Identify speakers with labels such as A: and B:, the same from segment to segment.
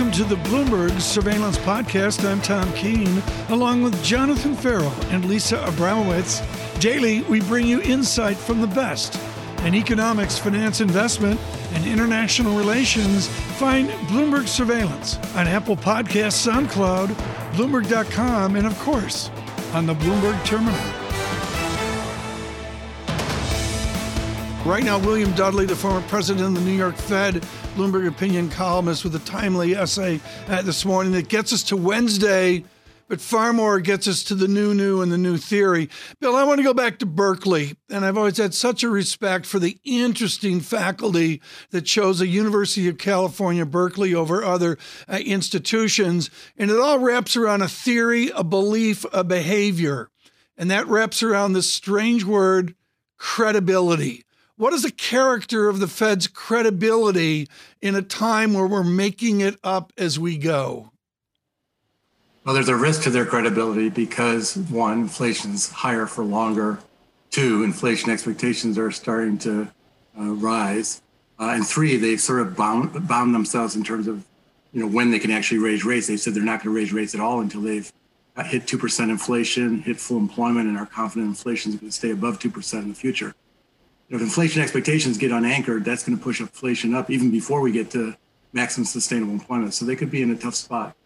A: Welcome to the Bloomberg Surveillance Podcast. I'm Tom Keene, along with Jonathan Ferro and Lisa Abramowicz. Daily, we bring you insight from the best in economics, finance, investment, and international relations. Find Bloomberg Surveillance on Apple Podcasts, SoundCloud, Bloomberg.com, and of course, on the Bloomberg Terminal. Right now, William Dudley, the former president of the New York Fed, Bloomberg opinion columnist, with a timely essay uh, this morning that gets us to Wednesday, but far more gets us to the new, new, and the new theory. Bill, I want to go back to Berkeley, and I've always had such a respect for the interesting faculty that chose the University of California, Berkeley over other uh, institutions. And it all wraps around a theory, a belief, a behavior. And that wraps around this strange word, credibility. What is the character of the Fed's credibility in a time where we're making it up as we go?
B: Well, there's a risk to their credibility because one, inflation's higher for longer. Two, inflation expectations are starting to uh, rise. Uh, and three, they've sort of bound, bound themselves in terms of, you know, when they can actually raise rates. They said they're not going to raise rates at all until they've hit 2% inflation, hit full employment, and are confident inflation is going to stay above 2% in the future if inflation expectations get unanchored, that's going to push inflation up even before we get to maximum sustainable employment. So they could be in a tough spot.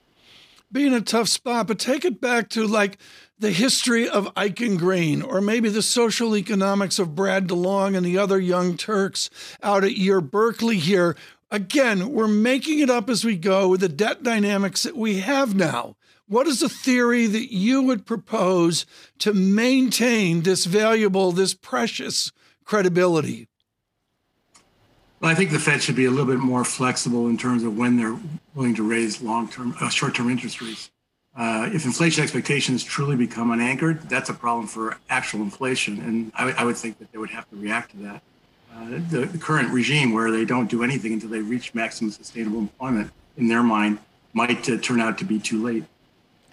A: Be in a tough spot, but take it back to like the history of Eichengreen, or maybe the social economics of Brad DeLong and the other young Turks out at your Berkeley here. Again, we're making it up as we go with the debt dynamics that we have now. What is the theory that you would propose to maintain this valuable, this precious credibility?
B: Well, I think the Fed should be a little bit more flexible in terms of when they're willing to raise long-term, uh, short-term interest rates. Uh, if inflation expectations truly become unanchored, that's a problem for actual inflation, and I, I would think that they would have to react to that. Uh, the, the, current regime, where they don't do anything until they reach maximum sustainable employment, in their mind, might uh, turn out to be too late.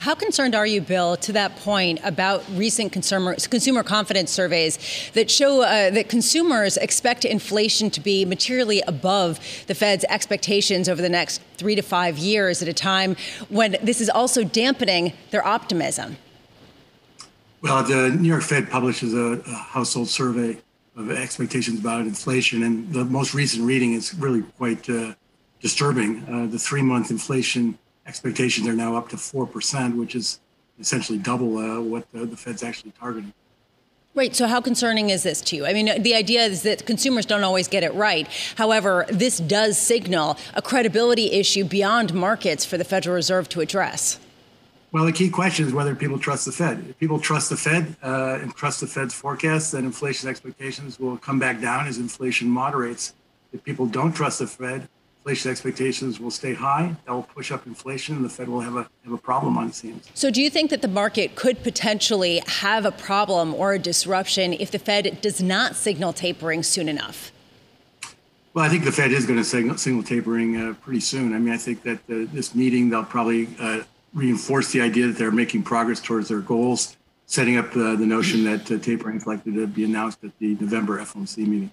C: How concerned are you, Bill, to that point about recent consumer consumer confidence surveys that show uh, that consumers expect inflation to be materially above the Fed's expectations over the next three to five years at a time when this is also dampening their optimism?
B: Well, the New York Fed publishes a, a household survey of expectations about inflation, and the most recent reading is really quite uh, disturbing. Uh, the three month inflation expectations are now up to 4%, which is essentially double uh, what the, the Fed's actually targeting.
C: Right. So, how concerning is this to you? I mean, the idea is that consumers don't always get it right. However, this does signal a credibility issue beyond markets for the Federal Reserve to address.
B: Well, the key question is whether people trust the Fed. If people trust the Fed uh, and trust the Fed's forecasts, then inflation expectations will come back down as inflation moderates. If people don't trust the Fed, inflation expectations will stay high. That will push up inflation, and the Fed will have a have a problem on its hands.
C: So, do you think that the market could potentially have a problem or a disruption if the Fed does not signal tapering soon enough?
B: Well, I think the Fed is going to signal, signal tapering uh, pretty soon. I mean, I think that uh, this meeting they'll probably uh, reinforce the idea that they're making progress towards their goals, setting up uh, the notion that uh, tapering is likely to be announced at the November FOMC meeting.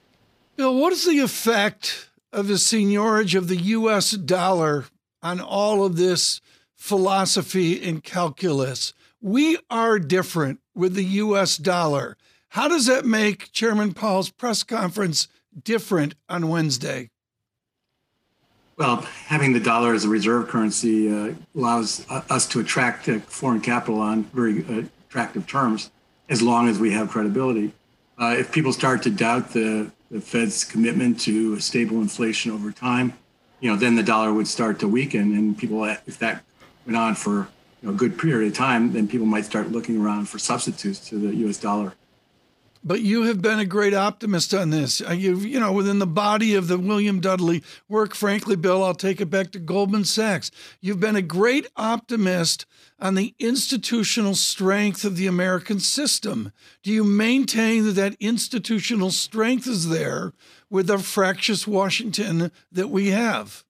A: Bill, what is the effect of the seigniorage of the US dollar on all of this philosophy and calculus. We are different with the US dollar. How does that make Chairman Powell's press conference different on Wednesday?
B: Well, having the dollar as a reserve currency uh, allows us to attract uh, foreign capital on very uh, attractive terms as long as we have credibility. Uh, if people start to doubt the the Fed's commitment to a stable inflation over time, you know, then the dollar would start to weaken, and people, if that went on for you know, a good period of time, then people might start looking around for substitutes to the U.S. dollar.
A: But you have been a great optimist on this. Uh, you you know, within the body of the William Dudley work, frankly, Bill, I'll take it back to Goldman Sachs. You've been a great optimist on the institutional strength of the American system. Do you maintain that that institutional strength is there with the fractious Washington that we have?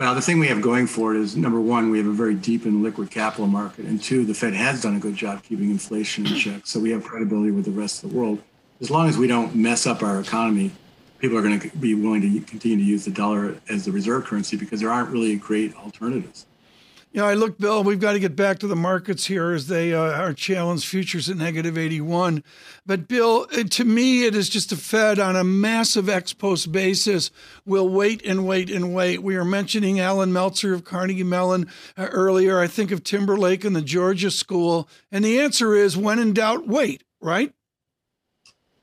B: Well, the thing we have going for it is number one, we have a very deep and liquid capital market, and two, the Fed has done a good job keeping inflation in check. So we have credibility with the rest of the world. As long as we don't mess up our economy, people are going to be willing to continue to use the dollar as the reserve currency because there aren't really great alternatives.
A: You know, I look, Bill, we've got to get back to the markets here as they uh, are challenged futures at negative 81. But, Bill, to me, it is just a Fed on a massive ex post basis We'll wait and wait and wait. We are mentioning Allan Meltzer of Carnegie Mellon uh, earlier. I think of Timberlake and the Georgia School. And the answer is when in doubt, wait, right?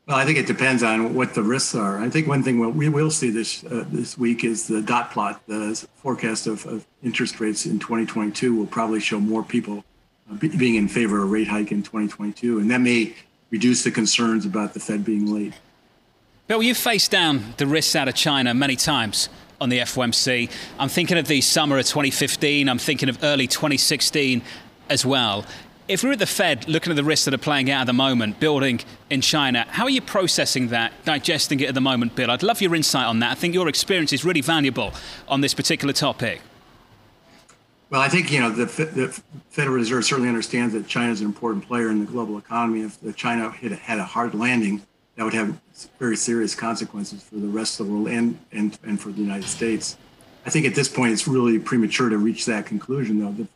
B: Well, I think it depends on what the risks are. I think one thing we will see this uh, this week is the dot plot. The forecast of, of, interest rates in 2022 will probably show more people uh, be, being in favor of a rate hike in 2022, and that may reduce the concerns about the Fed being late.
D: Bill, you've faced down the risks out of China many times on the FOMC. I'm thinking of the summer of 2015. I'm thinking of early 2016 as well. If we're at the Fed looking at the risks that are playing out at the moment, building in China, how are you processing that, digesting it at the moment, Bill? I'd love your insight on that. I think your experience is really valuable on this particular topic.
B: Well, I think you know the, the Federal Reserve certainly understands that China is an important player in the global economy. If China had, had a hard landing, that would have very serious consequences for the rest of the world and, and, and for the United States. I think at this point it's really premature to reach that conclusion, though. The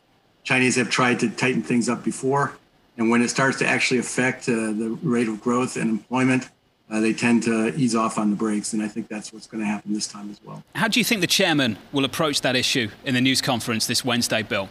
B: Chinese have tried to tighten things up before. And when it starts to actually affect uh, the rate of growth and employment, uh, they tend to ease off on the brakes. And I think that's what's going to happen this time as well.
D: How do you think the chairman will approach that issue in the news conference this Wednesday, Bill?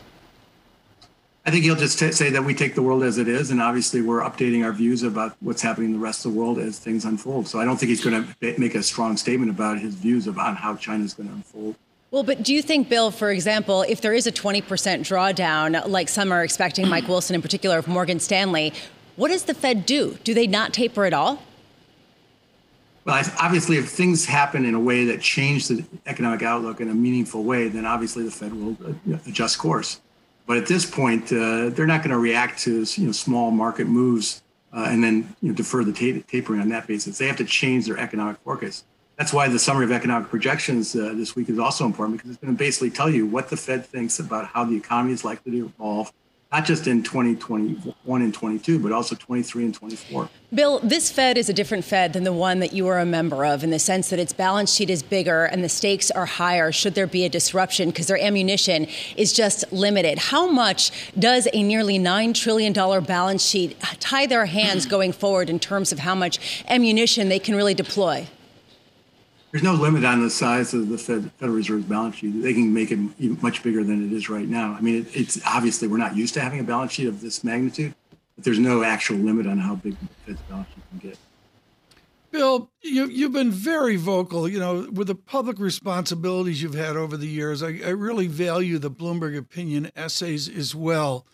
B: I think he'll just t- say that we take the world as it is, and obviously we're updating our views about what's happening in the rest of the world as things unfold. So I don't think he's going to make a strong statement about his views about how China is going to unfold.
C: Well, but do you think, Bill, for example, if there is a 20% drawdown, like some are expecting, Mike Wilson in particular of Morgan Stanley, what does the Fed do? Do they not taper at all?
B: Well, obviously, if things happen in a way that change the economic outlook in a meaningful way, then obviously the Fed will uh, adjust course. But at this point, uh, they're not going to react to you know small market moves uh, and then you know, defer the tapering on that basis. They have to change their economic forecast that's why the summary of economic projections uh, this week is also important because it's going to basically tell you what the Fed thinks about how the economy is likely to evolve, not just in 2021 and 22, but also 23 and 24.
C: Bill, this Fed is a different Fed than the one that you are a member of in the sense that its balance sheet is bigger and the stakes are higher should there be a disruption because their ammunition is just limited. How much does a nearly $9 trillion balance sheet tie their hands going forward in terms of how much ammunition they can really deploy?
B: There's no limit on the size of the Fed, Federal Reserve's balance sheet. They can make it much bigger than it is right now. I mean, it, it's obviously we're not used to having a balance sheet of this magnitude, but there's no actual limit on how big the Fed's balance sheet can get.
A: Bill, you, you've been very vocal. You know, with the public responsibilities you've had over the years, I, I really value the Bloomberg opinion essays as well.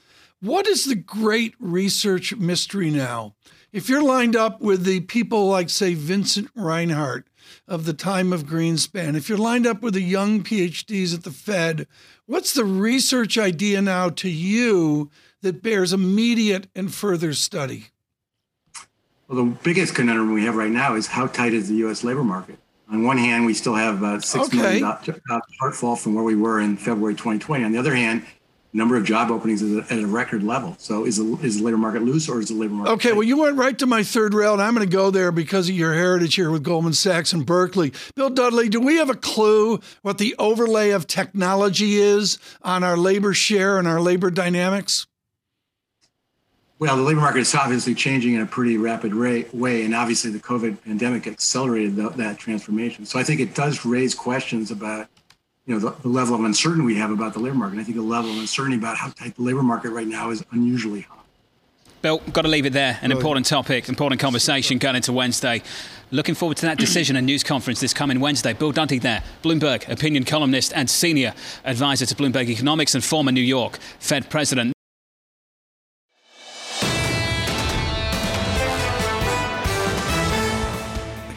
A: What is the great research mystery now? If you're lined up with the people like, say, Vincent Reinhart of the time of Greenspan. If you're lined up with the young PhDs at the Fed, what's the research idea now to you that bears immediate and further study?
B: Well, the biggest conundrum we have right now is how tight is the U.S. labor market? On one hand, we still have about six okay. million shortfall from where we were in February 2020. On the other hand, number of job openings is at a record level. So is the, is the labor market loose or is the labor market?
A: Okay,
B: tight?
A: well, you went right to my third rail, and I'm going to go there because of your heritage here with Goldman Sachs and Berkeley. Bill Dudley, do we have a clue what the overlay of technology is on our labor share and our labor dynamics?
B: Well, the labor market is obviously changing in a pretty rapid rate, way, and obviously the COVID pandemic accelerated the, that transformation. So I think it does raise questions about you know, the, the, level of uncertainty we have about the labor market. I think the level of uncertainty about how tight the labor market right now is unusually high.
D: Bill, got to leave it there. An important topic, important conversation going into Wednesday. Looking forward to that decision and news conference this coming Wednesday. Bill Dudley there, Bloomberg opinion columnist and senior advisor to Bloomberg Economics and former New York Fed president.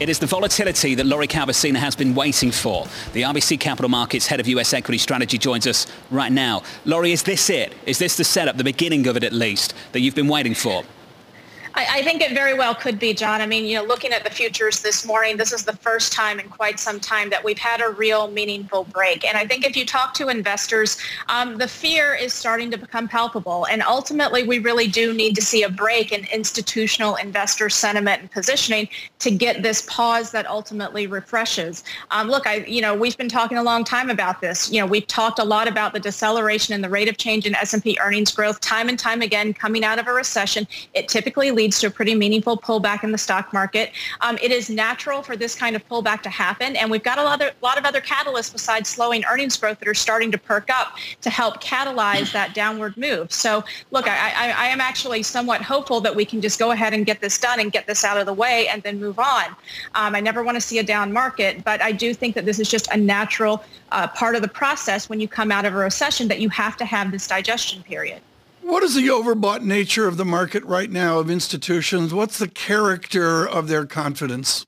D: It is the volatility that Lori Calvasina has been waiting for. The RBC Capital Markets head of US equity strategy joins us right now. Lori, is this it? Is this the setup, the beginning of it at least, that you've been waiting for?
E: I, I, think it very well could be, John. I mean, you know, looking at the futures this morning, this is the first time in quite some time that we've had a real meaningful break. And I think if you talk to investors, um, the fear is starting to become palpable. And ultimately, we really do need to see a break in institutional investor sentiment and positioning to get this pause that ultimately refreshes. Um, look, I, you know, we've been talking a long time about this. You know, we've talked a lot about the deceleration in the rate of change in S&P earnings growth time and time again coming out of a recession. It typically leads to a pretty meaningful pullback in the stock market. Um, it is natural for this kind of pullback to happen, and we've got a lot, of, lot of other catalysts besides slowing earnings growth that are starting to perk up to help catalyze that downward move. So, look, I, I, I am actually somewhat hopeful that we can just go ahead and get this done and get this out of the way and then move on. Um, I never want to see a down market, but I do think that this is just a natural uh, part of the process when you come out of a recession that you have to have this digestion period.
A: What is the overbought nature of the market right now of institutions? What's the character of their confidence?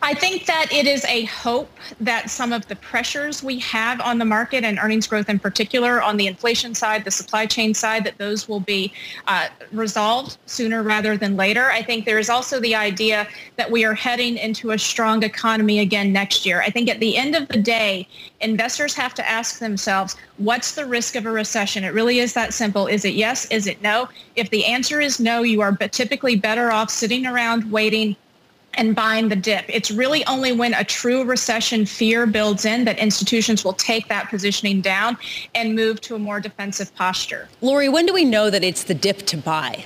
E: I think that it is a hope that some of the pressures we have on the market and earnings growth in particular on the inflation side, the supply chain side, that those will be uh, resolved sooner rather than later. I think there is also the idea that we are heading into a strong economy again next year. I think at the end of the day, investors have to ask themselves, what's the risk of a recession? It really is that simple. Is it yes? Is it no? If the answer is no, you are typically better off sitting around waiting and buying the dip. It's really only when a true recession fear builds in that institutions will take that positioning down and move to a more defensive posture.
C: Lori, when do we know that it's the dip to buy?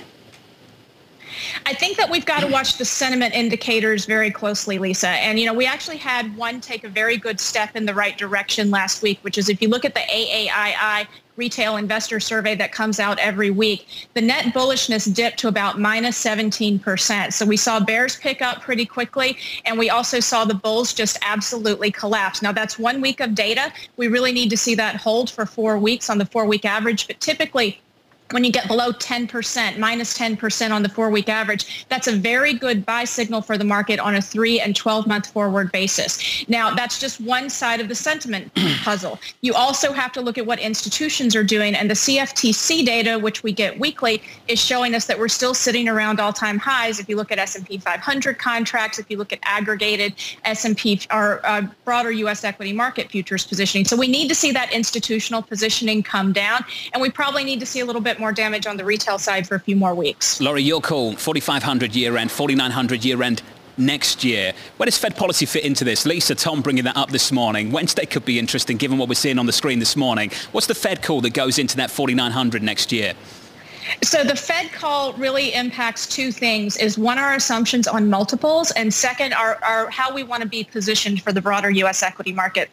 E: I think that we've got to watch the sentiment indicators very closely, Lisa. And, you know, we actually had one take a very good step in the right direction last week, which is if you look at the AAII retail investor survey that comes out every week, the net bullishness dipped to about minus 17%. So we saw bears pick up pretty quickly, and we also saw the bulls just absolutely collapse. Now, that's one week of data. We really need to see that hold for four weeks on the four-week average, but typically when you get below 10%, minus 10% on the four-week average, that's a very good buy signal for the market on a three and 12-month forward basis. Now, that's just one side of the sentiment puzzle. You also have to look at what institutions are doing, and the CFTC data, which we get weekly, is showing us that we're still sitting around all-time highs. If you look at S&P 500 contracts, if you look at aggregated S&P or uh, broader U.S. equity market futures positioning. So we need to see that institutional positioning come down, and we probably need to see a little bit more damage on the retail side for a few more weeks.
D: Lori, your call, 4,500 year end, 4,900 year end next year. Where does Fed policy fit into this? Lisa, Tom bringing that up this morning. Wednesday could be interesting given what we're seeing on the screen this morning. What's the Fed call that goes into that 4,900 next year?
E: So the Fed call really impacts two things is one, our assumptions on multiples, and second, our, our how we want to be positioned for the broader U.S. equity market.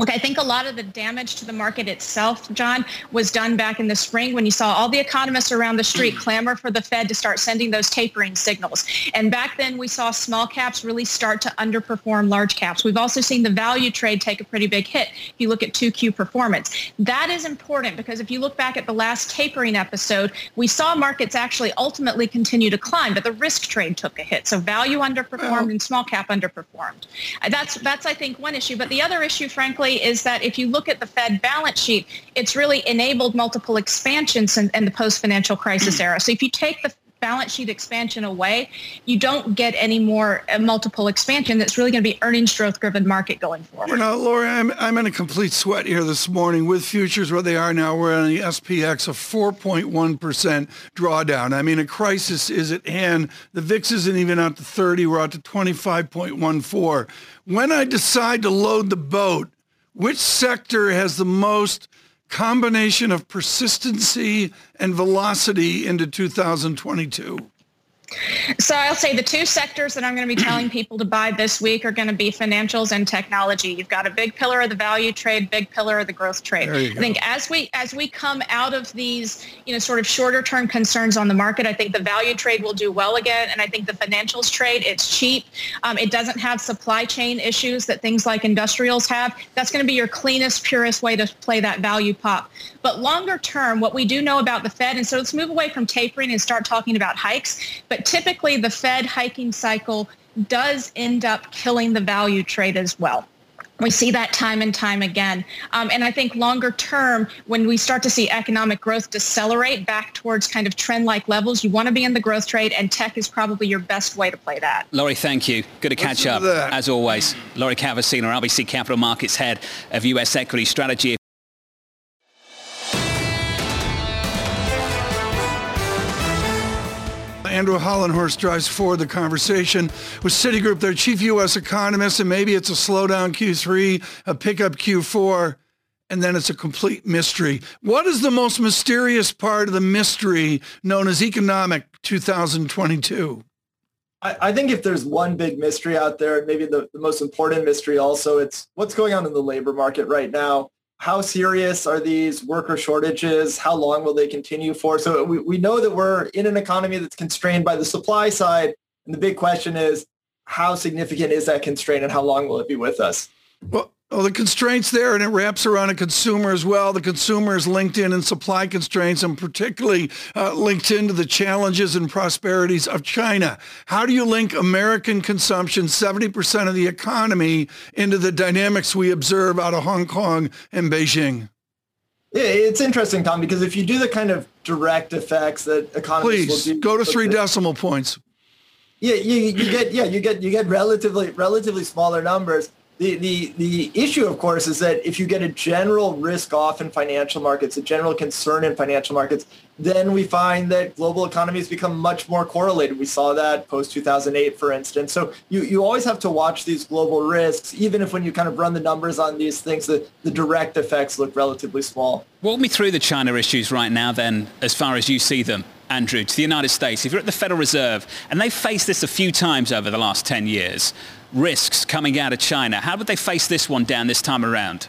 E: Look, I think a lot of the damage to the market itself, John, was done back in the spring when you saw all the economists around the street mm. clamor for the Fed to start sending those tapering signals. And back then we saw small caps really start to underperform large caps. We've also seen the value trade take a pretty big hit if you look at 2Q performance. That is important because if you look back at the last tapering episode, we saw markets actually ultimately continue to climb, but the risk trade took a hit. So value underperformed and small cap underperformed. That's, that's I think, one issue. But the other issue, frankly, is that if you look at the Fed balance sheet, it's really enabled multiple expansions in, in the post-financial crisis era. So if you take the balance sheet expansion away, you don't get any more uh, multiple expansion. That's really going to be earnings growth driven market going forward.
A: You know, Laura, I'm, I'm in a complete sweat here this morning with futures where they are now. We're on the SPX of 4.1% drawdown. I mean, a crisis is at hand. The VIX isn't even out to 30. We're out to 25.14. When I decide to load the boat, which sector has the most combination of persistency and velocity into 2022?
E: So I'll say the two sectors that I'm going to be telling people to buy this week are going to be financials and technology. You've got a big pillar of the value trade, big pillar of the growth trade. I think as we as we come out of these, you know, sort of shorter term concerns on the market, I think the value trade will do well again, and I think the financials trade it's cheap. Um, it doesn't have supply chain issues that things like industrials have. That's going to be your cleanest, purest way to play that value pop. But longer term, what we do know about the Fed, and so let's move away from tapering and start talking about hikes. But typically, the Fed hiking cycle does end up killing the value trade as well. We see that time and time again. Um, and I think longer term, when we start to see economic growth decelerate back towards kind of trend-like levels, you want to be in the growth trade, and tech is probably your best way to play that.
D: Lori, thank you. Good to catch up, as always. Lori Calvasina, RBC Capital Markets Head of U.S. Equity Strategy.
A: Andrew Hollenhorst drives forward the conversation with Citigroup, their chief U.S. economist, and maybe it's a slowdown Q3, a pickup Q4, and then it's a complete mystery. What is the most mysterious part of the mystery known as economic 2022?
F: I, think if there's one big mystery out there, maybe the, the most important mystery also, it's what's going on in the labor market right now how serious are these worker shortages? How long will they continue for? So we, we know that we're in an economy that's constrained by the supply side. And the big question is, how significant is that constraint and how long will it be with us?
A: Well, well, the constraints there, and it wraps around a consumer as well. The consumer is linked in and supply constraints and particularly uh, linked into the challenges and prosperities of China. How do you link American consumption, 70% of the economy, into the dynamics we observe out of Hong Kong and Beijing?
F: Yeah, it's interesting, Tom, because if you do the kind of direct effects that economists
A: Please, go to three decimal points.
F: Yeah, you, you get yeah, you get you get relatively relatively smaller numbers the, the, the issue, of course, is that if you get a general risk off in financial markets, a general concern in financial markets, then we find that global economies become much more correlated. We saw that post 2008, for instance. So you, you always have to watch these global risks, even if when you kind of run the numbers on these things, the, the direct effects look relatively small.
D: Walk me through the China issues right now, then, as far as you see them. Andrew, to the United States. If you're at the Federal Reserve, and they've faced this a few times over the last 10 years, risks coming out of China, how would they face this one down this time around?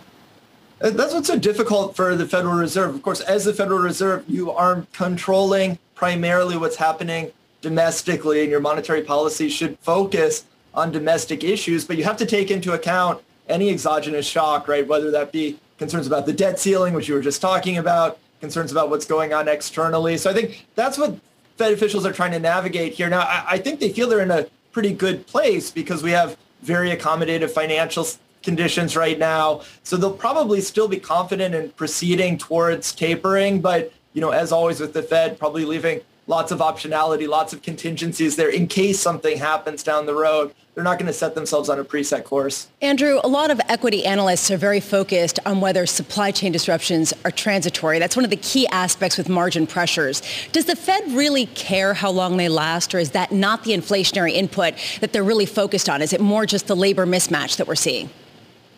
F: Uh, that's what's so difficult for the Federal Reserve. Of course, as the Federal Reserve, you are controlling primarily what's happening domestically, and your monetary policy should focus on domestic issues, but you have to take into account any exogenous shock, right? Whether that be concerns about the debt ceiling, which you were just talking about, concerns about what's going on externally. So I think that's what Fed officials are trying to navigate here. Now, I, I think they feel they're in a pretty good place because we have very accommodative financial conditions right now. So they'll probably still be confident in proceeding towards tapering. But, you know, as always with the Fed, probably leaving lots of optionality, lots of contingencies there in case something happens down the road they're not going to set themselves on a preset course.
C: Andrew, a lot of equity analysts are very focused on whether supply chain disruptions are transitory. That's one of the key aspects with margin pressures. Does the Fed really care how long they last, or is that not the inflationary input that they're really focused on? Is it more just the labor mismatch that we're seeing?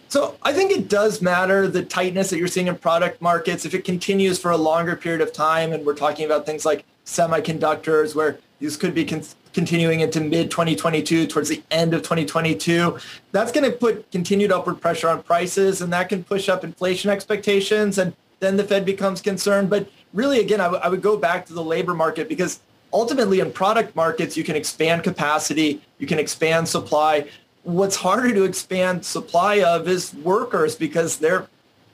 F: So I think it does matter the tightness that you're seeing in product markets. If it continues for a longer period of time, and we're talking about things like semiconductors, where these could be con- continuing into mid 2022 towards the end of 2022 that's going to put continued upward pressure on prices and that can push up inflation expectations and then the fed becomes concerned. But really again I, w- I would go back to the labor market because ultimately in product markets you can expand capacity you can expand supply. What's harder to expand supply of is workers because they're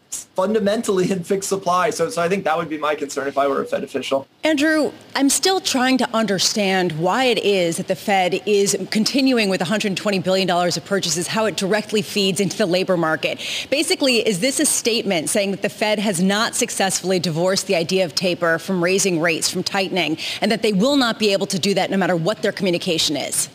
F: fundamentally in fixed supply. So, so I think that would be my concern if I were a Fed official.
C: Andrew, I'm still trying to understand why it is that the Fed is continuing with $120 billion of purchases, how it directly feeds into the labor market. Basically, is this a statement saying that the Fed has not successfully divorced the idea of taper from raising rates, from tightening, and that they will not be able to do that no matter what their communication is?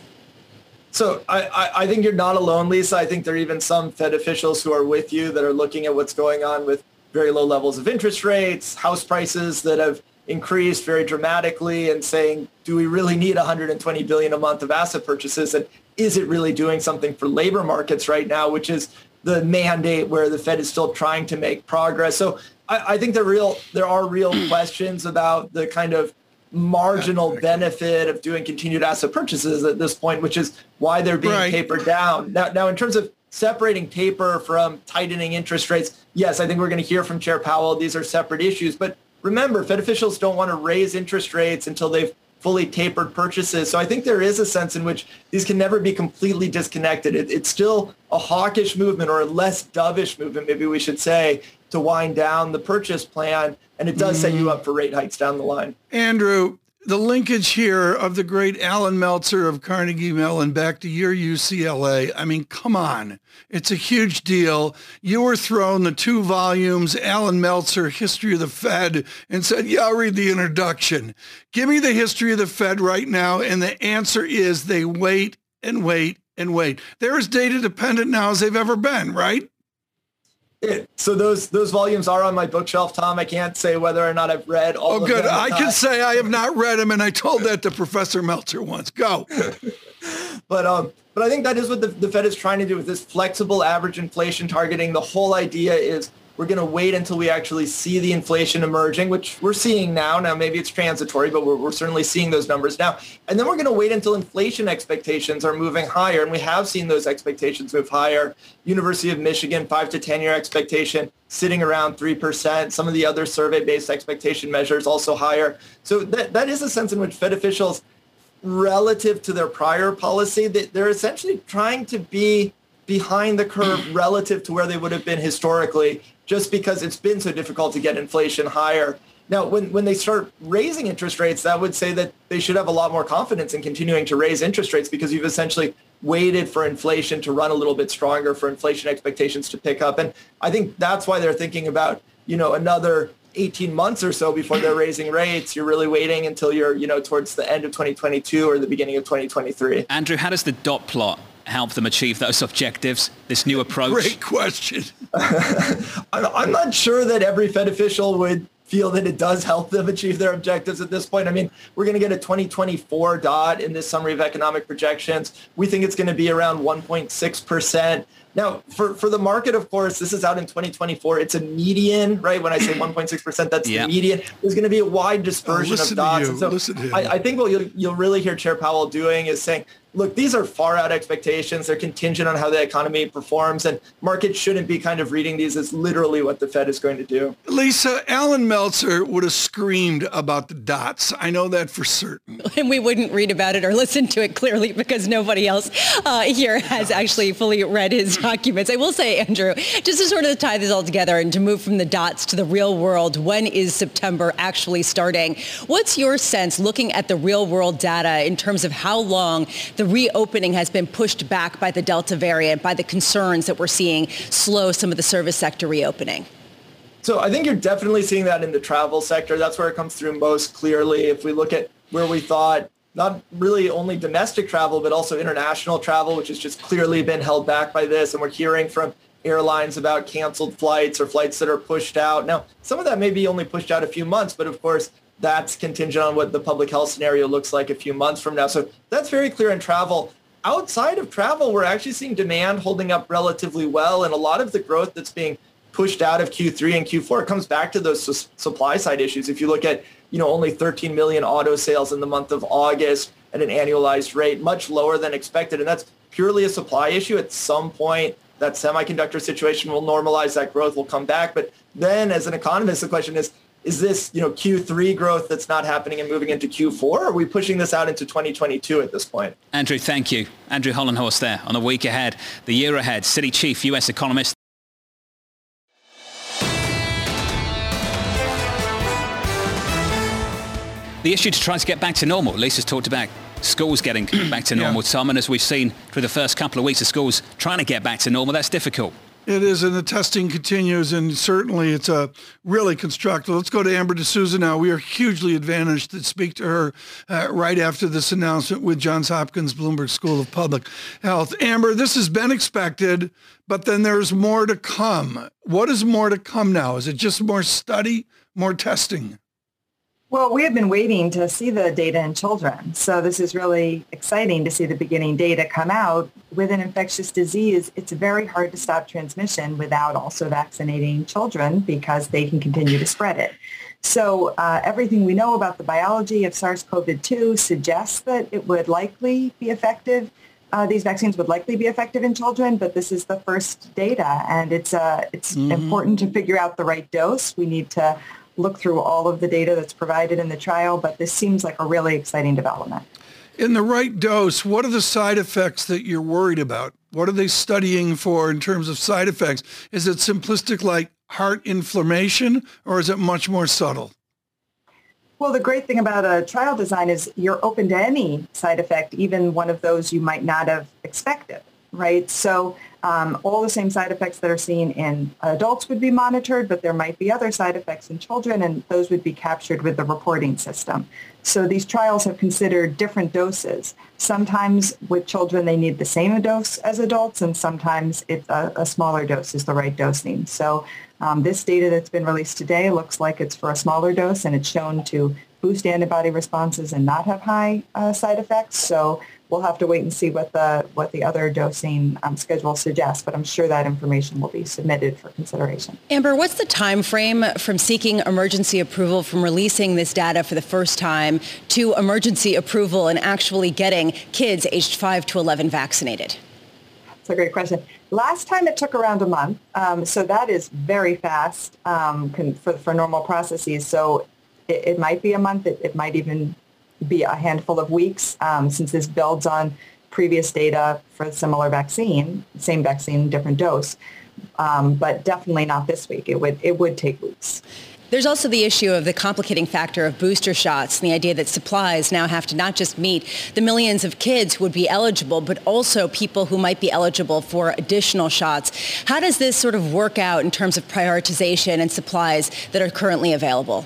F: So I, I think you're not alone, Lisa. I think there are even some Fed officials who are with you that are looking at what's going on with very low levels of interest rates, house prices that have increased very dramatically and saying, do we really need 120 billion a month of asset purchases? And is it really doing something for labor markets right now, which is the mandate where the Fed is still trying to make progress. So I, I think there real there are real questions about the kind of marginal benefit of doing continued asset purchases at this point, which is why they're being right. tapered down. Now, now, in terms of separating taper from tightening interest rates, yes, I think we're going to hear from Chair Powell. These are separate issues. But remember, Fed officials don't want to raise interest rates until they've fully tapered purchases. So I think there is a sense in which these can never be completely disconnected. It, it's still a hawkish movement or a less dovish movement, maybe we should say, to wind down the purchase plan, and it does mm. set you mm-hmm. up for rate hikes down the line.
A: Andrew, the linkage here of the great Allan Meltzer of Carnegie Mellon back to your UCLA. I mean, come on. It's a huge deal. You were thrown the two volumes, Allan Meltzer, History of the Fed, and said, yeah, I'll read the introduction. Give me the history of the Fed right now. And the answer is they wait and wait and wait. They're as data dependent now as they've ever been, right?
F: So those those volumes are on my bookshelf, Tom. I can't say whether or not I've read all. Of them.
A: Oh, good.
F: I
A: can say I have not read them, and I told that to Professor Meltzer once. Go.
F: but um, but I think that is what the, the Fed is trying to do with this flexible average inflation targeting. The whole idea is we're going to wait until we actually see the inflation emerging, which we're seeing now. Now, maybe it's transitory, but we're, we're certainly seeing those numbers now. And then we're going to wait until inflation expectations are moving higher. And we have seen those expectations move higher. University of Michigan, five to 10 year expectation sitting around 3%. Some of the other survey-based expectation measures also higher. So that, that is a sense in which Fed officials, relative to their prior policy, that they're essentially trying to be behind the curve relative to where they would have been historically just because it's been so difficult to get inflation higher. Now, when, when they start raising interest rates, that would say that they should have a lot more confidence in continuing to raise interest rates because you've essentially waited for inflation to run a little bit stronger, for inflation expectations to pick up. And I think that's why they're thinking about, you know, another 18 months or so before they're raising rates. You're really waiting until you're, you know, towards the end of 2022 or the beginning of 2023.
D: Andrew, how does the dot plot help them achieve those objectives, this new approach?
A: Great question.
F: I'm not sure that every Fed official would feel that it does help them achieve their objectives at this point. I mean, we're going to get a 2024 dot in this summary of economic projections. We think it's going to be around 1.6%. Now, for, for the market, of course, this is out in 2024. It's a median, right? When I say 1.6%, that's the median. There's going to be a wide dispersion
A: oh,
F: of dots.
A: And so
F: I, I, think what you'll, you'll really hear Chair Powell doing is saying, look, these are far out expectations. They're contingent on how the economy performs, and markets shouldn't be kind of reading these as literally what the Fed is going to do.
A: Lisa, Allan Meltzer would have screamed about the dots. I know that for certain.
C: And we wouldn't read about it or listen to it clearly because nobody else uh, here has actually fully read his documents. I will say, Andrew, just to sort of tie this all together and to move from the dots to the real world, when is September actually starting? What's your sense looking at the real world data in terms of how long the the reopening has been pushed back by the Delta variant, by the concerns that we're seeing slow some of the service sector reopening?
F: So I think you're definitely seeing that in the travel sector. That's where it comes through most clearly. If we look at where we thought not really only domestic travel, but also international travel, which has just clearly been held back by this. And we're hearing from airlines about canceled flights or flights that are pushed out. Now, some of that may be only pushed out a few months, but of course, that's contingent on what the public health scenario looks like a few months from now. So that's very clear in travel. Outside of travel, we're actually seeing demand holding up relatively well. And a lot of the growth that's being pushed out of Q3 and Q4 comes back to those su- supply side issues. If you look at, you know, only 13 million auto sales in the month of August at an annualized rate, much lower than expected. And that's purely a supply issue. At some point, that semiconductor situation will normalize, that growth will come back. But then as an economist, the question is, is this, you know, Q3 growth that's not happening and moving into Q4? Or are we pushing this out into 2022 at this point?
D: Andrew, thank you. Andrew Hollenhorst there on the week ahead, the year ahead, Citi Chief, U.S. economist. The issue to try to get back to normal. Lisa's talked about schools getting back to normal, yeah. Tom, and as we've seen through the first couple of weeks of schools trying to get back to normal, that's difficult.
A: It is, and the testing continues, and certainly it's a really constructive. Let's go to Amber D'Souza now. We are hugely advantaged to speak to her uh, right after this announcement with Johns Hopkins Bloomberg School of Public Health. Amber, this has been expected, but then there's more to come. What is more to come now? Is it just more study, more testing?
G: Well, we have been waiting to see the data in children. So this is really exciting to see the beginning data come out. With an infectious disease, it's very hard to stop transmission without also vaccinating children because they can continue to spread it. So uh, everything we know about the biology of SARS-CoV-2 suggests that it would likely be effective. Uh, these vaccines would likely be effective in children, but this is the first data, and it's uh, it's mm-hmm. important to figure out the right dose. We need to look through all of the data that's provided in the trial, but this seems like a really exciting development.
A: In the right dose, what are the side effects that you're worried about? What are they studying for in terms of side effects? Is it simplistic like heart inflammation or is it much more subtle?
G: Well, the great thing about a trial design is you're open to any side effect, even one of those you might not have expected, right? So um, all the same side effects that are seen in adults would be monitored, but there might be other side effects in children, and those would be captured with the reporting system. So these trials have considered different doses. Sometimes with children, they need the same dose as adults, and sometimes it's a, a smaller dose is the right dosing. So um, this data that's been released today looks like it's for a smaller dose and it's shown to boost antibody responses and not have high uh, side effects. So we'll have to wait and see what the what the other dosing um, schedule suggests. But I'm sure that information will be submitted for consideration.
C: Amber, what's the time frame from seeking emergency approval from releasing this data for the first time to emergency approval and actually getting kids aged 5 to 11 vaccinated?
G: That's a great question. Last time it took around a month, um, so that is very fast um, for, for normal processes. So it, it might be a month. It, it, might even be a handful of weeks um, since this builds on previous data for a similar vaccine, same vaccine, different dose. Um, but definitely not this week. It would it would take weeks.
C: There's also the issue of the complicating factor of booster shots and the idea that supplies now have to not just meet the millions of kids who would be eligible, but also people who might be eligible for additional shots. How does this sort of work out in terms of prioritization and supplies that are currently available?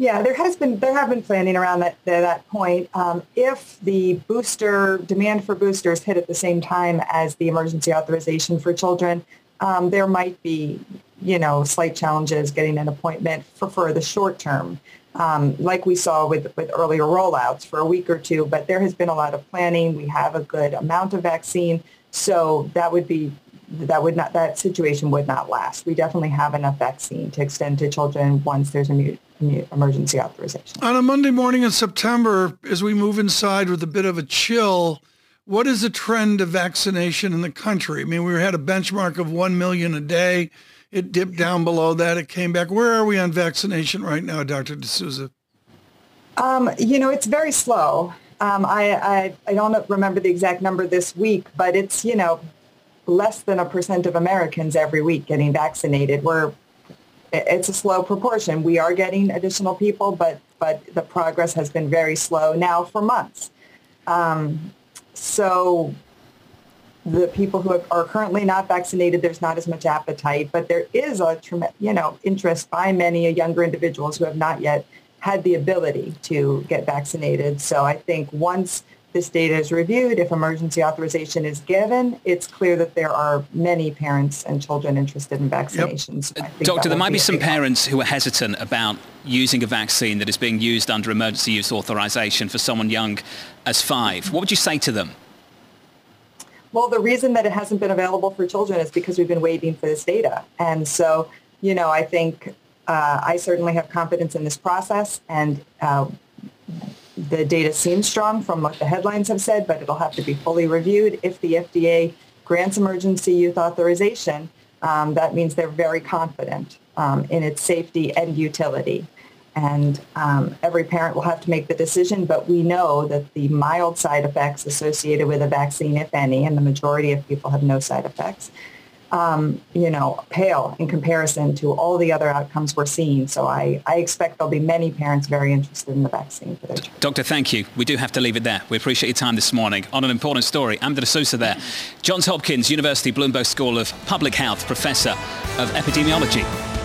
G: Yeah, there has been there have been planning around that that point. Um, if the booster demand for boosters hit at the same time as the emergency authorization for children, um, there might be you know, slight challenges getting an appointment for, for the short term, um, like we saw with, with earlier rollouts for a week or two. But there has been a lot of planning. We have a good amount of vaccine. So that would be that would not that situation would not last. We definitely have enough vaccine to extend to children once there's a emergency authorization.
A: On a Monday morning in September, as we move inside with a bit of a chill, what is the trend of vaccination in the country? I mean, we had a benchmark of 1 million a day. It dipped down below that. It came back. Where are we on vaccination right now, Dr. D'Souza?
G: Um, you know, it's very slow. Um, I, I, I don't remember the exact number this week, but it's, you know, less than a percent of Americans every week getting vaccinated. We're, it's a slow proportion. We are getting additional people, but, but the progress has been very slow now for months. Um, so the people who are currently not vaccinated, there's not as much appetite, but there is a you know interest by many younger individuals who have not yet had the ability to get vaccinated. So I think once this data is reviewed, if emergency authorization is given, it's clear that there are many parents and children interested in vaccinations.
D: Yep. Doctor, there might be, be some parents who are hesitant about using a vaccine that is being used under emergency use authorization for someone young as five. What would you say to them?
G: Well, the reason that it hasn't been available for children is because we've been waiting for this data. And so, you know, I think uh, I certainly have confidence in this process and uh, the data seems strong from what the headlines have said, but it'll have to be fully reviewed. If the FDA grants emergency use authorization, um, that means they're very confident um, in its safety and utility and um, every parent will have to make the decision, but we know that the mild side effects associated with a vaccine, if any, and the majority of people have no side effects, um, you know, pale in comparison to all the other outcomes we're seeing. So I, I expect there'll be many parents very interested in the vaccine for their.
D: Doctor, thank you. We do have to leave it there. We appreciate your time this morning on an important story. Amber D'Souza there, Johns Hopkins University Bloomberg School of Public Health, Professor of Epidemiology.